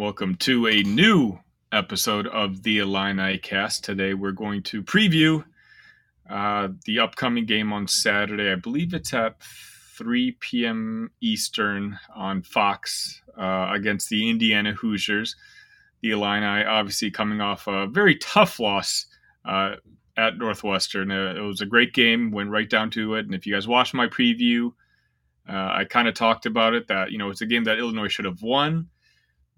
Welcome to a new episode of the Illini Cast. Today we're going to preview uh, the upcoming game on Saturday. I believe it's at 3 p.m. Eastern on Fox uh, against the Indiana Hoosiers. The Illini obviously coming off a very tough loss uh, at Northwestern. Uh, it was a great game, went right down to it. And if you guys watched my preview, uh, I kind of talked about it that, you know, it's a game that Illinois should have won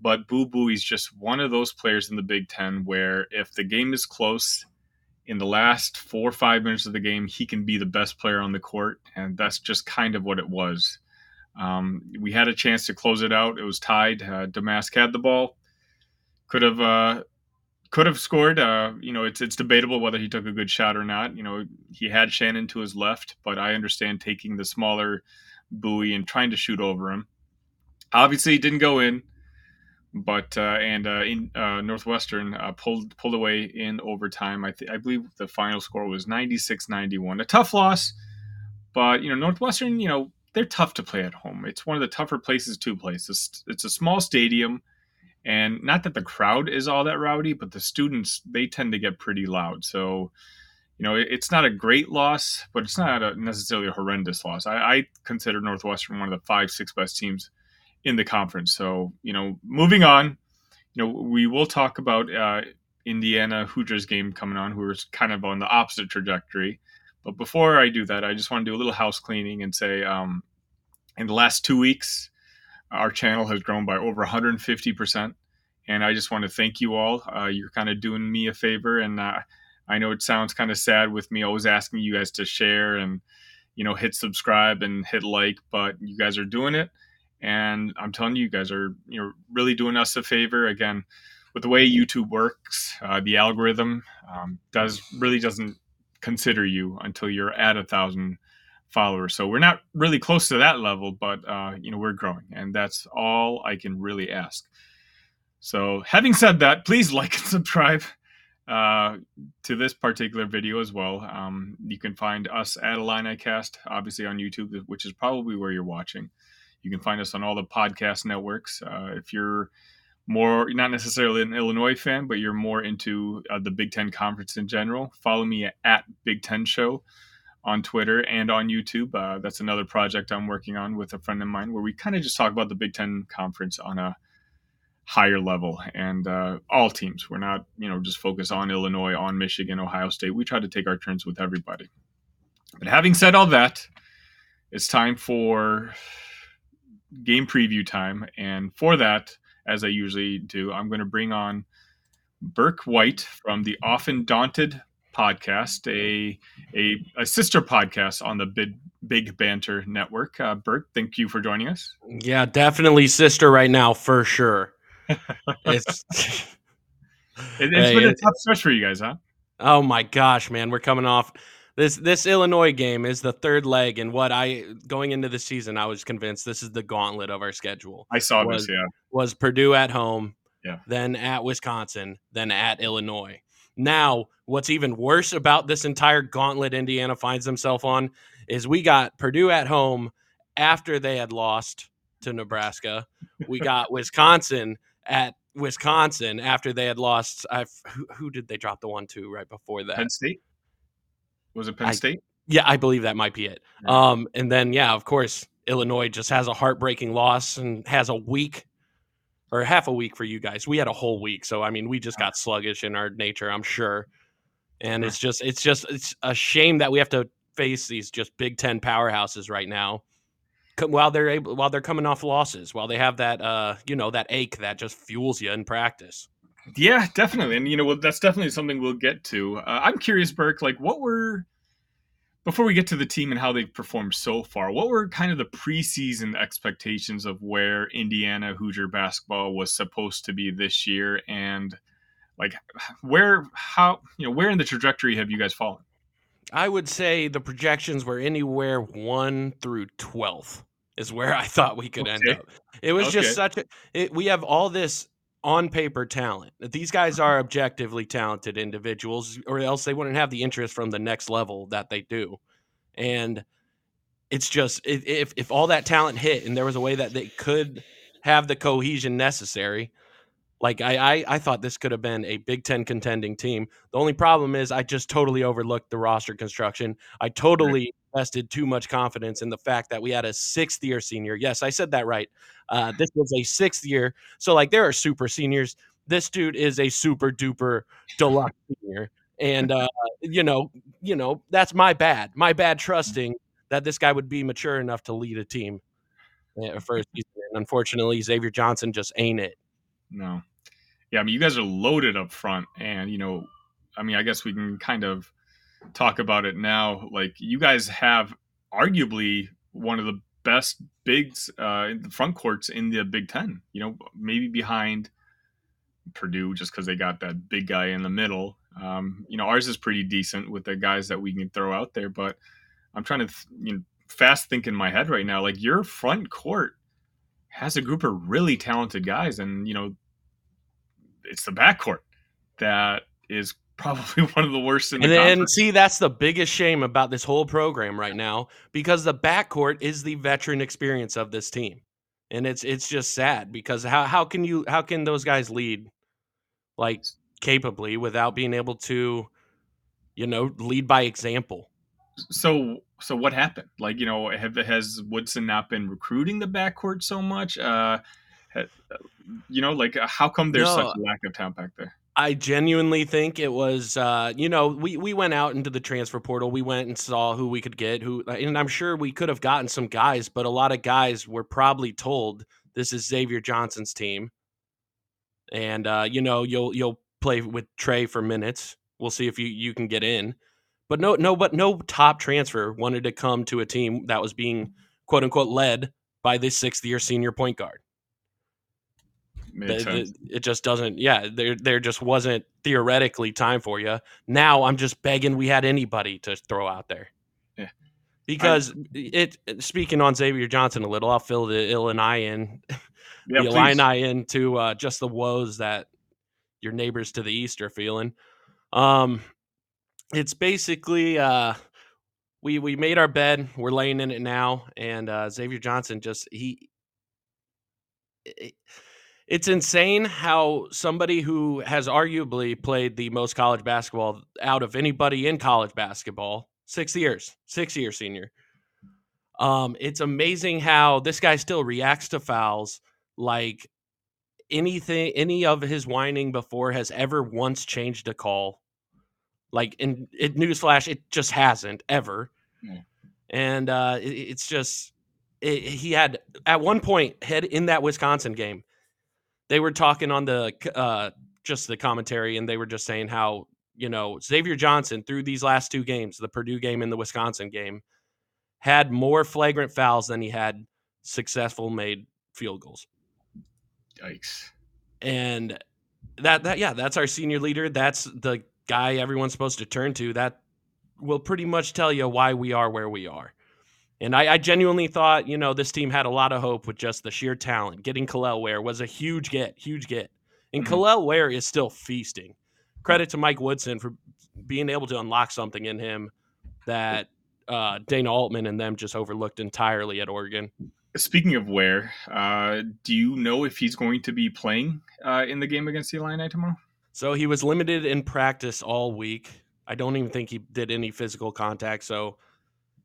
but Boo Buie is just one of those players in the Big Ten where if the game is close, in the last four or five minutes of the game, he can be the best player on the court. And that's just kind of what it was. Um, we had a chance to close it out. It was tied. Uh, Domask had the ball. Could have uh, could have scored. Uh, you know, it's it's debatable whether he took a good shot or not. You know, he had Shannon to his left, but I understand taking the smaller Buie and trying to shoot over him. Obviously, it didn't go in but uh, and uh, in uh, Northwestern uh, pulled pulled away in overtime. I th- I believe the final score was 96-91. A tough loss, but you know Northwestern, you know they're tough to play at home. It's one of the tougher places to play. It's, it's a small stadium, and not that the crowd is all that rowdy, but the students they tend to get pretty loud. So. You know, it's not a great loss, but it's not a necessarily a horrendous loss. I, I consider Northwestern one of the five, six best teams in the conference. So, you know, moving on, you know, we will talk about uh, Indiana Hoosiers game coming on, who is kind of on the opposite trajectory. But before I do that, I just want to do a little house cleaning and say, um, in the last two weeks, our channel has grown by over 150 percent, and I just want to thank you all. Uh, you're kind of doing me a favor, and uh, I know it sounds kind of sad with me always asking you guys to share and you know hit subscribe and hit like, but you guys are doing it and I'm telling you, you guys are you know really doing us a favor. Again, with the way YouTube works, uh, the algorithm um, does really doesn't consider you until you're at a thousand followers. So we're not really close to that level, but uh, you know we're growing, and that's all I can really ask. So having said that, please like and subscribe uh, to this particular video as well. Um, you can find us at Illini obviously on YouTube, which is probably where you're watching. You can find us on all the podcast networks. Uh, if you're more, not necessarily an Illinois fan, but you're more into uh, the Big Ten Conference in general, follow me at, Big Ten Show on Twitter and on YouTube. Uh, that's another project I'm working on with a friend of mine where we kind of just talk about the Big Ten Conference on a higher level and uh, all teams. We're not, you know, just focus on Illinois, on Michigan, Ohio State. We try to take our turns with everybody. But having said all that, it's time for game preview time. And for that, as I usually do, I'm going to bring on Burke White from the Often Daunted podcast, a a, a sister podcast on the Big, Big Banter Network. Uh, Burke, thank you for joining us. Yeah, definitely sister right now for sure. it's it, has hey, been a tough stretch for you guys, huh? Oh my gosh, man, we're coming off this this Illinois game is the third leg, and what I going into the season, I was convinced this is the gauntlet of our schedule. I saw was, this, yeah. Was Purdue at home, yeah, then at Wisconsin, then at Illinois. Now, what's even worse about this entire gauntlet Indiana finds themselves on is we got Purdue at home after they had lost to Nebraska. We got Wisconsin at Wisconsin after they had lost. I've, who, who did they drop the one to right before that? Penn State. Was it Penn I, State? Yeah, I believe that might be it. Um, and then yeah, of course, Illinois just has a heartbreaking loss and has a week or half a week for you guys. We had a whole week, so I mean, we just got sluggish in our nature, I'm sure. And it's just, it's just, it's a shame that we have to face these just Big Ten powerhouses right now, while they're able, while they're coming off losses, while they have that, uh, you know, that ache that just fuels you in practice. Yeah, definitely, and you know, well, that's definitely something we'll get to. Uh, I'm curious, Burke, like what were before we get to the team and how they've performed so far, what were kind of the preseason expectations of where Indiana Hoosier basketball was supposed to be this year, and like where, how, you know, where in the trajectory have you guys fallen? I would say the projections were anywhere one through twelfth is where I thought we could okay. end up. It was okay. just such a. It, we have all this on paper talent. These guys are objectively talented individuals, or else they wouldn't have the interest from the next level that they do. And it's just if if all that talent hit and there was a way that they could have the cohesion necessary, Like I, I, I thought this could have been a Big Ten contending team. The only problem is I just totally overlooked the roster construction. I totally invested too much confidence in the fact that we had a sixth year senior. Yes, I said that right. Uh, this was a sixth year. So like there are super seniors. This dude is a super duper deluxe senior. And uh, you know, you know, that's my bad. My bad trusting that this guy would be mature enough to lead a team for a season. And unfortunately, Xavier Johnson just ain't it. No yeah, I mean, you guys are loaded up front, and you know, I mean, I guess we can kind of talk about it now. Like, you guys have arguably one of the best bigs uh, in the front courts in the Big Ten. You know, maybe behind Purdue, just because they got that big guy in the middle. Um, you know, ours is pretty decent with the guys that we can throw out there, but I'm trying to you know fast think in my head right now. Like your front court has a group of really talented guys, and you know it's the backcourt that is probably one of the worst in and, the and see that's the biggest shame about this whole program right now because the backcourt is the veteran experience of this team. And it's it's just sad because how how can you how can those guys lead like capably without being able to you know lead by example? So so what happened? Like you know have, has woodson not been recruiting the backcourt so much? Uh you know, like uh, how come there's no, such a lack of talent back there? I genuinely think it was, uh, you know, we we went out into the transfer portal. We went and saw who we could get, who, and I'm sure we could have gotten some guys, but a lot of guys were probably told this is Xavier Johnson's team, and uh, you know, you'll you'll play with Trey for minutes. We'll see if you you can get in, but no, no, but no top transfer wanted to come to a team that was being quote unquote led by this sixth year senior point guard. Makes the, the, it just doesn't. Yeah, there there just wasn't theoretically time for you. Now I'm just begging we had anybody to throw out there. Yeah. Because I, it speaking on Xavier Johnson a little, I'll fill the Illini in, yeah, the Illini into uh, just the woes that your neighbors to the east are feeling. Um, it's basically uh, we we made our bed, we're laying in it now, and uh, Xavier Johnson just he. It, it's insane how somebody who has arguably played the most college basketball out of anybody in college basketball, six years, six year senior. Um, it's amazing how this guy still reacts to fouls like anything, any of his whining before has ever once changed a call. Like in it, newsflash, it just hasn't ever. Yeah. And uh, it, it's just it, he had at one point head in that Wisconsin game they were talking on the uh, just the commentary, and they were just saying how you know Xavier Johnson through these last two games, the Purdue game and the Wisconsin game, had more flagrant fouls than he had successful made field goals. Yikes! And that that yeah, that's our senior leader. That's the guy everyone's supposed to turn to. That will pretty much tell you why we are where we are. And I, I, genuinely thought, you know, this team had a lot of hope with just the sheer talent. Getting Kel'el Ware was a huge get, huge get. And mm-hmm. Kel'el Ware is still feasting. Credit to Mike Woodson for being able to unlock something in him that uh, Dana Altman and them just overlooked entirely at Oregon. Speaking of Ware, uh, do you know if he's going to be playing uh, in the game against the Illini tomorrow? So he was limited in practice all week. I don't even think he did any physical contact. So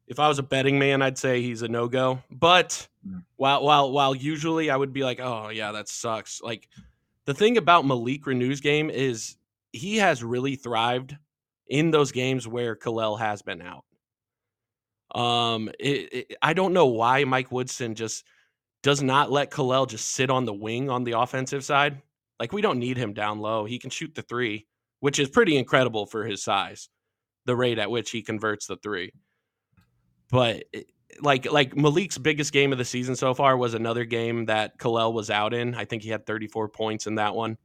if I was a betting man, I'd say he's a no go. But mm. while while while usually I would be like, oh yeah, that sucks. Like the thing about Malik Reneau's game is he has really thrived in those games where Kel'el has been out. Um, it, it, I don't know why Mike Woodson just does not let Kel'el just sit on the wing on the offensive side. Like we don't need him down low. He can shoot the three, which is pretty incredible for his size. The rate at which he converts the three but like like Malik's biggest game of the season so far was another game that Kel'el was out in. I think he had 34 points in that one.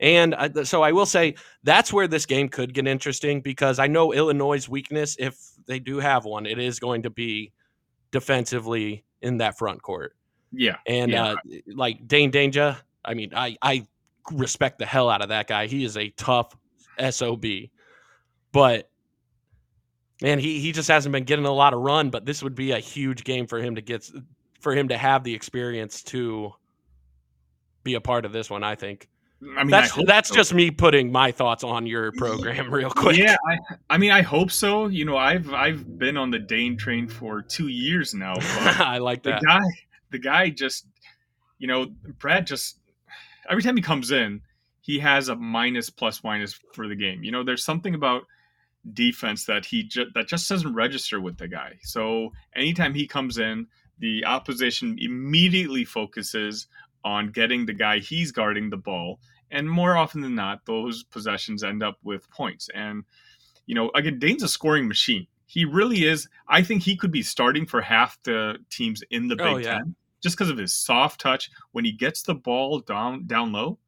And uh, so I will say that's where this game could get interesting because I know Illinois' weakness, if they do have one, it is going to be defensively in that front court. Yeah. And yeah. Uh, like Dain Dainja, I mean, I, I respect the hell out of that guy. He is a tough SOB. But man, he he just hasn't been getting a lot of run, but this would be a huge game for him to get for him to have the experience to be a part of this one, I think. Mm, I mean, that's that's so. just me putting my thoughts on your program real quick. Yeah, I, I mean, I hope so. You know, I've I've been on the Dain train for two years now. I like that. The guy, the guy just, you know, Brad just every time he comes in, he has a minus plus minus for the game. You know, there's something about defense that he ju- that just doesn't register with the guy. So anytime he comes in, the opposition immediately focuses on getting the guy he's guarding the ball, and more often than not, those possessions end up with points. And you know, again, Dain's a scoring machine. He really is. I think he could be starting for half the teams in the oh, Big Oh, yeah. Ten just because of his soft touch. When he gets the ball down down low,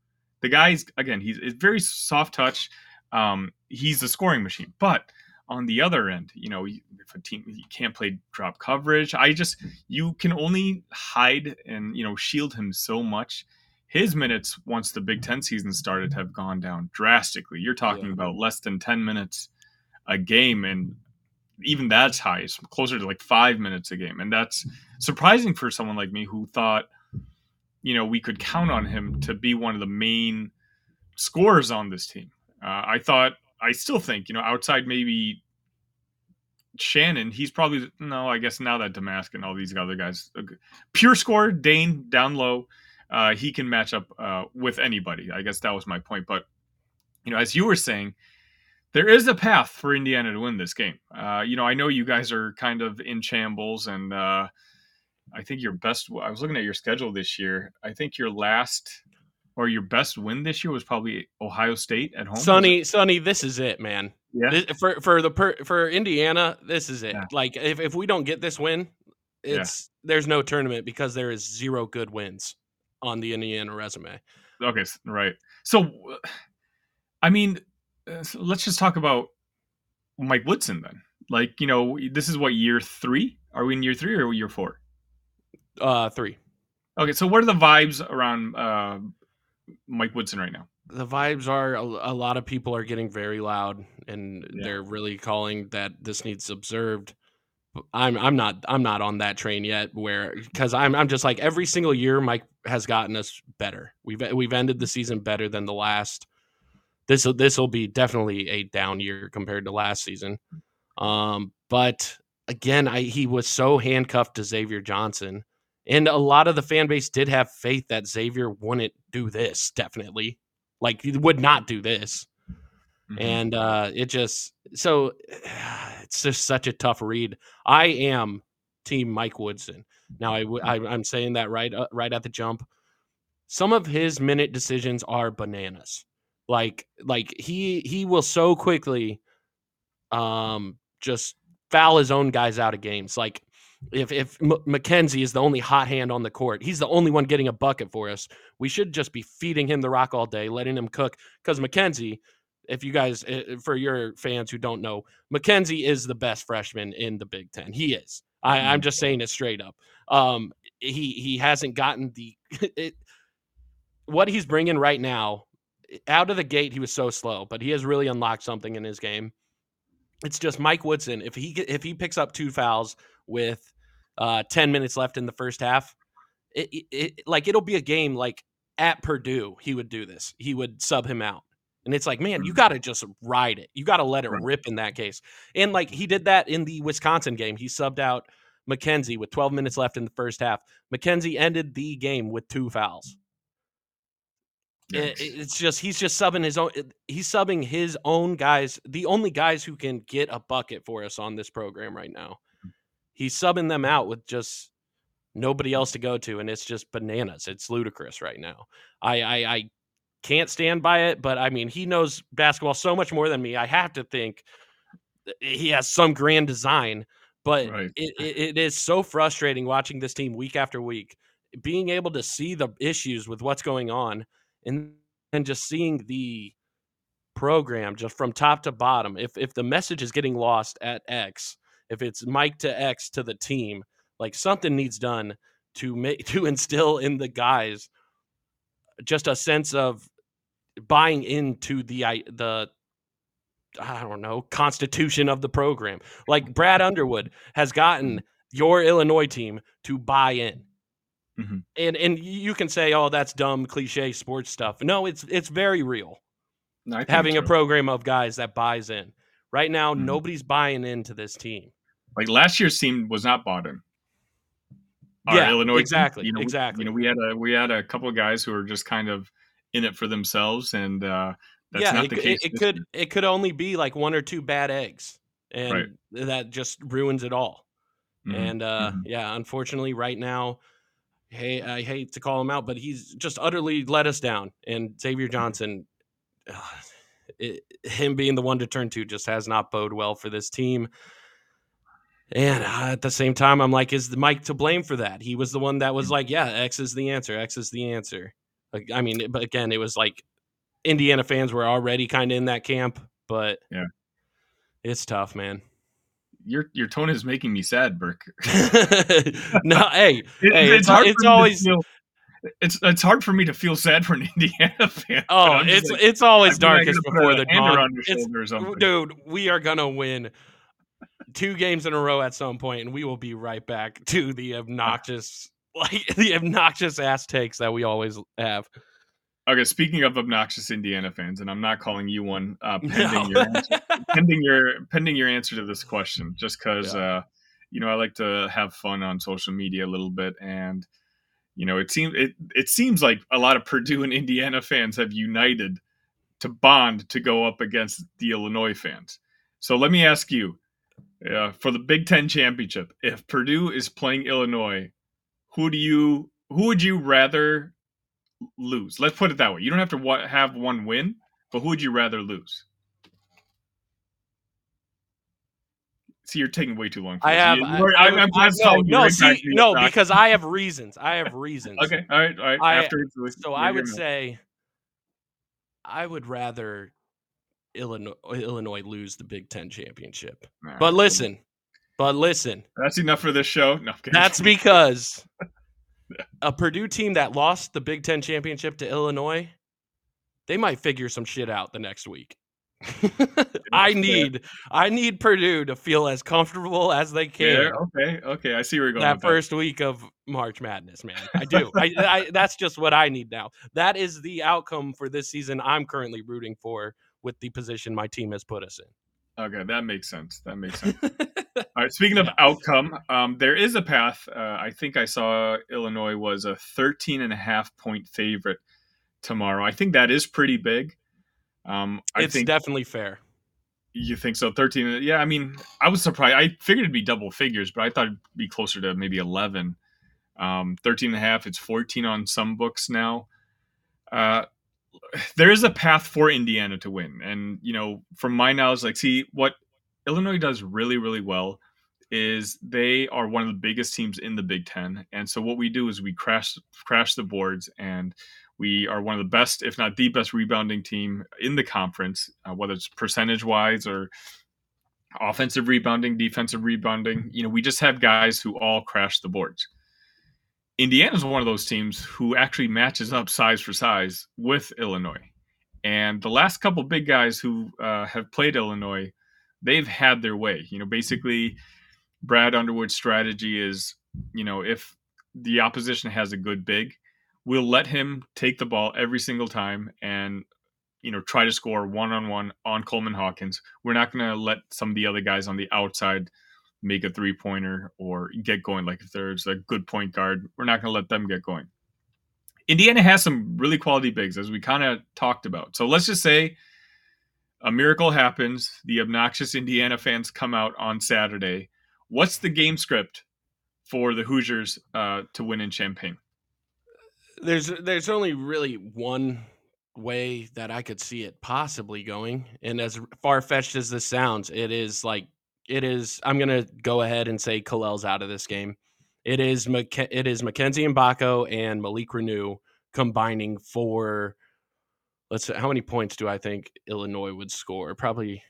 the guy's again he's very soft touch. Um, he's a scoring machine, but on the other end, you know, if a team you can't play drop coverage, I just you can only hide and you know shield him so much. His minutes once the Big Ten season started have gone down drastically. You're talking Yeah. about less than ten minutes a game, and even that's high. It's closer to like five minutes a game, and that's surprising for someone like me who thought, you know, we could count on him to be one of the main scorers on this team. Uh, I thought, I still think, you know, outside maybe Shannon, he's probably no. I guess now that Domask and all these other guys, uh, pure score, Dain down low, uh, he can match up uh, with anybody. I guess that was my point. But you know, as you were saying, there is a path for Indiana to win this game. Uh, you know, I know you guys are kind of in shambles, and uh, I think your best. I was looking at your schedule this year. I think your last or your best win this year was probably Ohio State at home. Sunny, Sunny, this is it, man. yeah, This- for for the per, for Indiana, this is it. Yeah. Like if, if we don't get this win, Yeah. it's there's no tournament because there is zero good wins on the Indiana resume. okay, right. So, I mean, uh, so let's just talk about Mike Woodson then. Like, you know, this is what year three? Are we in year three or year four? Uh, three. Okay, so what are the vibes around uh, Mike Woodson right now? The vibes are a, a lot of people are getting very loud and Yeah. they're really calling that this needs observed. I'm I'm not I'm not on that train yet. Where because I'm I'm just like every single year Mike has gotten us better. We've we've ended the season better than the last. This this will be definitely a down year compared to last season. Um, but again, I he was so handcuffed to Xavier Johnson, and a lot of the fan base did have faith that Xavier wouldn't do this. Definitely, like he would not do this. Mhm. and uh it just so it's just such a tough read. I am team mike woodson. Now I I'm saying that right uh, right at the jump. Some of his minute decisions are bananas. Like like he he will so quickly um just foul his own guys out of games. Like if if M- Mackenzie is the only hot hand on the court, he's the only one getting a bucket for us. We should just be feeding him the rock all day, letting him cook. Because Mackenzie, if you guys, uh, for your fans who don't know, Mackenzie is the best freshman in the Big Ten. He is. I, I'm Mhm. just saying it straight up. Um, he he hasn't gotten the it, what he's bringing right now. Out of the gate, he was so slow, but he has really unlocked something in his game. It's just Mike Woodson. If he if he picks up two fouls with uh, ten minutes left in the first half, it, it, it like it'll be a game like at Purdue. He would do this. He would sub him out. And it's like, man, you Mhm. got to just ride it. You got to let it rip in that case. And like he did that in the Wisconsin game. He subbed out Mackenzie with 12 minutes left in the first half. Mackenzie ended the game with two fouls. It- it's just he's just subbing his own. He's subbing his own guys, the only guys who can get a bucket for us on this program right now. He's subbing them out with just nobody else to go to, and it's just bananas. It's ludicrous right now. I I, I can't stand by it, but I mean he knows basketball so much more than me. I have to think he has some grand design, but Right. it, it, it is so frustrating watching this team week after week, being able to see the issues with what's going on, and and just seeing the program just from top to bottom. If if the message is getting lost at X, if it's Mike to X to the team, like something needs done to make to instill in the guys just a sense of buying into the i- the I don't know constitution of the program. Like Brad Underwood has gotten your Illinois team to buy in. Mm-hmm. And and you can say, "Oh, that's dumb, cliche sports stuff." No, it's it's very real. No, Having a program of guys that buys in. Right now, Mhm. nobody's buying into this team. Like last year's team was not bought in. Our Yeah, Illinois team, exactly, you know, we- exactly. You know, we had a we had a couple of guys who were just kind of in it for themselves, and uh, that's yeah, not it, the case. it, it could year. it could only be like one or two bad eggs, and Right. that just ruins it all. Mhm, And uh, mhm. yeah, unfortunately, right now, hey, I hate to call him out, but he's just utterly let us down. And Xavier Mm-hmm. Johnson, uh, it, him being the one to turn to, just has not bode well for this team. And uh, at the same time, I'm like, is Mike to blame for that? He was the one that was Mm. like, yeah, X is the answer. X is the answer. Like, I mean, but again, it was like Indiana fans were already kind of in that camp, but Yeah. it's tough, man. your your tone is making me sad, Burke. no, hey, It- Hey, it's- hard it's me to always- feel- it's it's hard for me to feel sad for an Indiana fan. oh, it's like, it's always I darkest before the dawn. It's- shoulder or something. dude, we are gonna win two games in a row at some point, and we will be right back to the obnoxious, like the obnoxious ass takes that we always have. Okay, speaking of obnoxious Indiana fans, and I'm not calling you one, uh, pending No. your answer, pending your pending your answer to this question, just because Yeah. uh, you know I like to have fun on social media a little bit, and you know it seems it it seems like a lot of Purdue and Indiana fans have united to bond to go up against the Illinois fans. So let me ask you, uh, for the Big Ten championship, if Purdue is playing Illinois, who do you who would you rather lose? Let's put it that way. You don't have to have one win, but who would you rather lose? See, you're taking way too long. For I have. You- I, I'm- I'm I- glad to no, no, see, back to your no, because I have reasons. I have reasons. Okay, all right, all right. I- After So I would say, I would rather Illinois Illinois lose the Big Ten championship. But listen, but listen, that's enough for this show. No, that's because a Purdue team that lost the Big Ten championship to Illinois, they might figure some shit out the next week. I fair. need I need Purdue to feel as comfortable as they can Yeah, okay, okay. I see where you're going. that first week of March Madness, man. I do. I, I that's just what I need now. That is the outcome for this season. I'm currently rooting for with the position my team has put us in. Okay, that makes sense. That makes sense. All right. Speaking of outcome, um, there is a path. Uh, I think I saw Illinois was a 13 and a half point favorite tomorrow. I think that is pretty big. Um, I it's think definitely fair. you think so. 13. Yeah. I mean, I was surprised. I figured it'd be double figures, but I thought it'd be closer to maybe 11. Um, 13 and a half. It's 14 on some books now. Uh, there is a path for Indiana to win. And, you know, from my knowledge, like, see, what Illinois does really, really well is they are one of the biggest teams in the Big Ten. And so what we do is we crash crash the boards and we are one of the best, if not the best, rebounding team in the conference, uh, whether it's percentage wise or offensive rebounding, defensive rebounding. You know, we just have guys who all crash the boards. Indiana's one of those teams who actually matches up size for size with Illinois. And the last couple big guys who uh, have played Illinois, they've had their way. You know, basically, Brad Underwood's strategy is, you know, if the opposition has a good big, we'll let him take the ball every single time and, you know, try to score one on one on Coleman Hawkins. We're not going to let some of the other guys on the outside make a three pointer or get going. Like if there's a good point guard, we're not going to let them get going. Indiana has some really quality bigs, as we kind of talked about. So let's just say a miracle happens. The obnoxious Indiana fans come out on Saturday. What's the game script for the Hoosiers uh, to win in Champaign? There's there's only really one way that I could see it possibly going, and as far fetched as this sounds, it is like it is. I'm gonna go ahead and say Kel'el's out of this game. It is Mac- it is Mackenzie Mgbako and Malik Reneau combining for. Let's how many points do I think Illinois would score? Probably.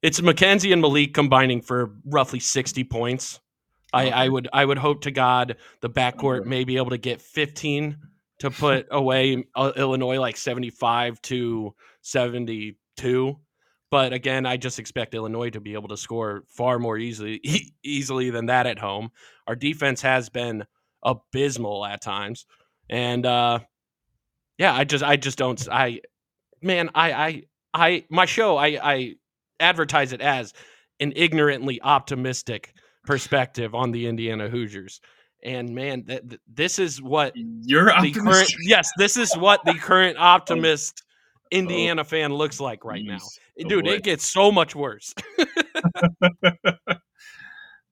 It's Mackenzie and Malik combining for roughly 60 points. I, I would I would hope to God the backcourt may be able to get 15 to put away uh, Illinois like 75 to 72. But again, I just expect Illinois to be able to score far more easily e- easily than that at home. Our defense has been abysmal at times. And uh, yeah, I just I just don't I man I I I my show I I advertise it as an ignorantly optimistic perspective on the Indiana Hoosiers. And man, th- th- this is what you're the current yes, this is what the current optimist Indiana oh. fan looks like right now. Oh, Dude, boy. it gets so much worse.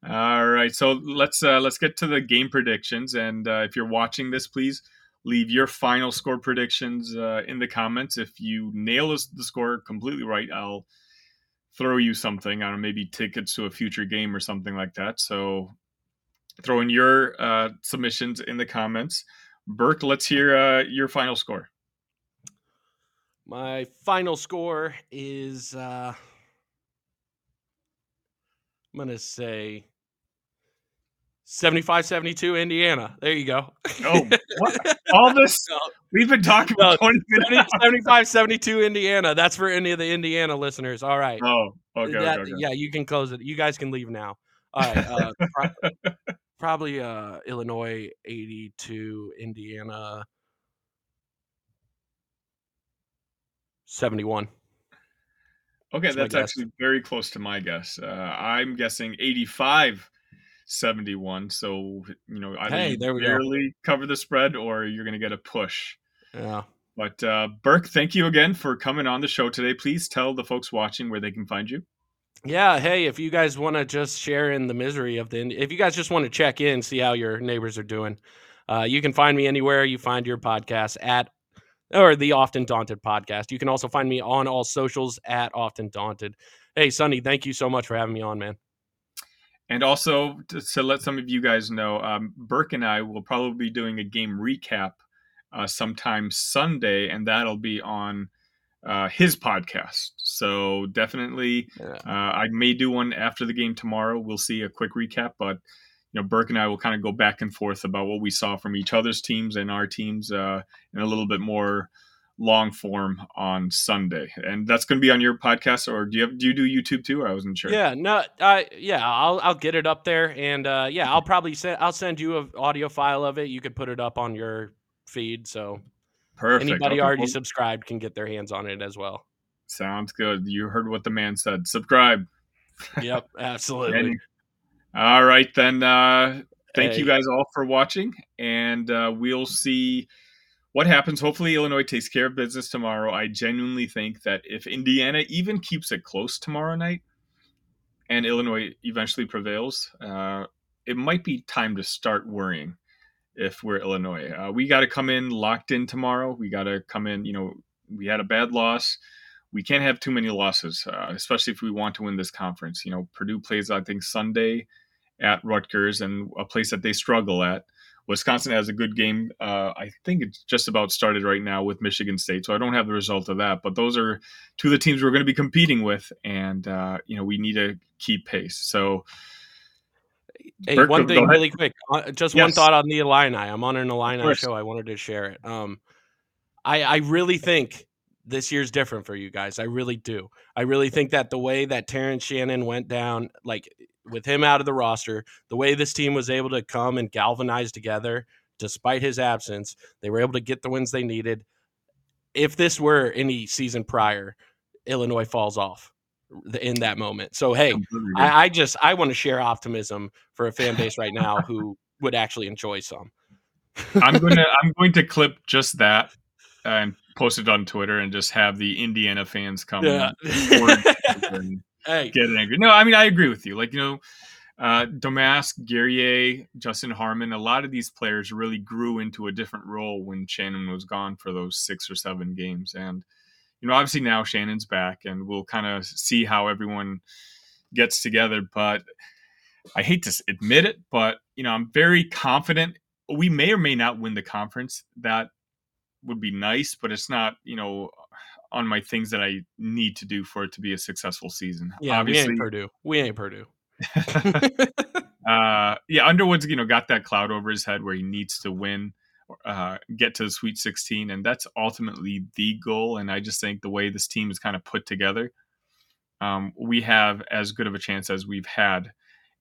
All right, so let's uh, let's get to the game predictions. And uh, if you're watching this, please leave your final score predictions uh, in the comments. If you nail the score completely right, I'll throw you something. I don't know, maybe tickets to a future game or something like that. So throw in your uh, submissions in the comments. Burke, let's hear uh, your final score. My final score is uh, I'm going to say 75 72 Indiana. There you go. Oh, what? all this we've been talking about 20 75 72 Indiana. That's for any of the Indiana listeners. All right. Oh, okay, that, okay, okay. Yeah, you can close it. You guys can leave now. All right. Uh, pro- probably uh, Illinois 82, Indiana 71. Okay, that's, that's actually very close to my guess. Uh, I'm guessing 85 71. So, you know, either hey, there we barely go. cover the spread or you're going to get a push. Yeah. But uh, Burke, thank you again for coming on the show today. Please tell the folks watching where they can find you. Yeah, hey, if you guys want to just share in the misery of the, if you guys just want to check in, see how your neighbors are doing, uh, you can find me anywhere you find your podcast at, or the Often Daunted podcast. You can also find me on all socials at Often Daunted. Hey, Sunny, thank you so much for having me on, man. And also to, to, let some of you guys know, um, Burke and I will probably be doing a game recap uh, sometime Sunday, and that'll be on uh, his podcast. So definitely, yeah. uh, I may do one after the game tomorrow. We'll see a quick recap, but you know, Burke and I will kind of go back and forth about what we saw from each other's teams and our teams uh, in a little bit more long form on Sunday, and that's going to be on your podcast. Or do you have, do you do YouTube too? I wasn't sure. Yeah, no, uh, yeah, I'll I'll get it up there, and uh, yeah, I'll probably send I'll send you an audio file of it. You could put it up on your feed, so perfect. Anybody okay. already subscribed can get their hands on it as well. Sounds good. You heard what the man said. Subscribe. Yep, absolutely. All right, then. Uh, thank hey. you guys all for watching, and uh, we'll see what happens? Hopefully, Illinois takes care of business tomorrow. I genuinely think that if Indiana even keeps it close tomorrow night and Illinois eventually prevails, uh, it might be time to start worrying if we're Illinois. Uh, we got to come in locked in tomorrow. We got to come in, you know, we had a bad loss. We can't have too many losses, uh, especially if we want to win this conference. You know, Purdue plays, I think, Sunday at Rutgers and a place that they struggle at. Wisconsin has a good game. Uh, I think it's just about started right now with Michigan State, so I don't have the result of that. But those are two of the teams we're going to be competing with, and uh, you know we need to keep pace. So, hey, one thing really quick, uh, just yes. one thought on the Illini. I'm on an Illini show. I wanted to share it. Um, I I really think this year's different for you guys. I really do. I really think that the way that Terrence Shannon went down, like with him out of the roster, the way this team was able to come and galvanize together despite his absence, they were able to get the wins they needed. If this were any season prior, Illinois falls off in that moment. So hey, I, I just I want to share optimism for a fan base right now who would actually enjoy some. I'm gonna I'm going to clip just that and post it on Twitter and just have the Indiana fans come yeah. and hey. get angry. No, I mean I agree with you. Like you know, uh, Domask, Guerrier, Justin Harmon, a lot of these players really grew into a different role when Shannon was gone for those six or seven games. And you know, obviously now Shannon's back, and we'll kind of see how everyone gets together. But I hate to admit it, but you know, I'm very confident we may or may not win the conference. That would be nice, but it's not, you know, on my things that I need to do for it to be a successful season. Yeah, Obviously, we ain't Purdue. We ain't Purdue. uh, yeah, Underwood's you know got that cloud over his head where he needs to win, uh, get to the Sweet 16, and that's ultimately the goal. And I just think the way this team is kind of put together, um, we have as good of a chance as we've had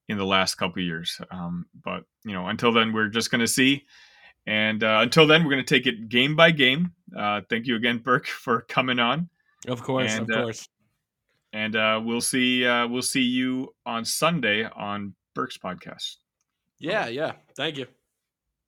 in the last couple years. Um, but you know, until then, we're just going to see. And uh, until then, we're going to take it game by game. Uh, thank you again, Burke, for coming on. Of course, And, of uh, course. And uh, we'll see. Uh, we'll see you on Sunday on Burke's podcast. Yeah, yeah. Thank you.